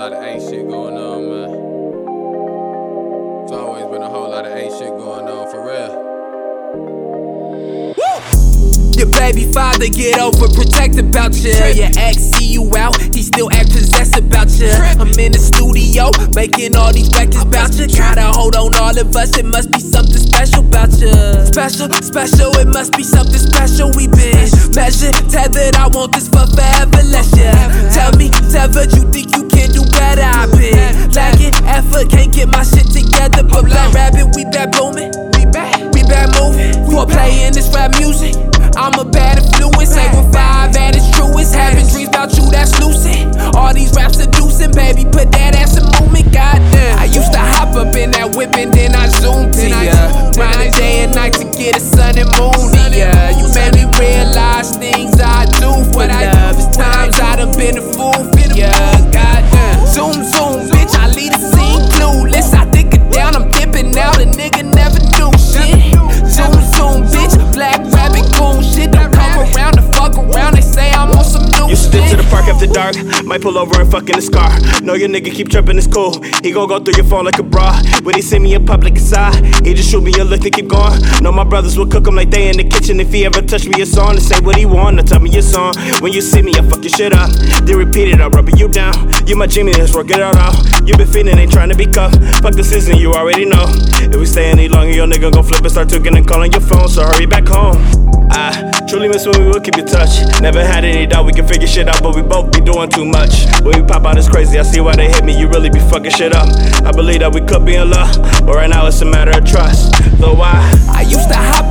lot of A shit going on, man. It's always been a whole lot of A shit going on, for real. Your baby father get overprotect about you. Your ex see you out, he still act possessed about you. I'm in the studio making all these records about you. Gotta hold on all of us, it must be something special about you. Special, special, it must be something special. We been measured, tethered. I want this for forever. Get my shit together. But Black Rabbit, we back booming. We back, we back moving. For playing this rap music. I'm a bad influence, ain't with five at its truest. Having dreams about you, that's lucid. All these raps seducing, baby, put that ass in movement, goddamn. I used to hop up in that whip and then I zoomed to ya. Grinding day and night to get a sun and moon to ya. You Might pull over and fuck in his car. Know your nigga keep tripping, it's cool. He gon' go through your phone like a bra. When he see me in public aside, he just shoot me a look to keep going. Know my brothers will cook him like they in the kitchen. If he ever touch me, it's on to say what he want. Now tell me your song. When you see me, I fuck your shit up. Then repeat it, I'm rubbing you down. You my Jimmy, let's work it out. out. You been feeling, ain't trying to be cuffed. Fuck the season, you already know. If we stay any longer, your nigga gon' flip and start tweaking and calling your phone. So hurry back home. I truly miss when we would keep in touch. Never had any doubt we can figure shit out, but we both be doing too much. When we pop out, it's crazy. I see why they hit me. You really be fucking shit up. I believe that we could be in love, but right now it's a matter of trust. So why? I used to hop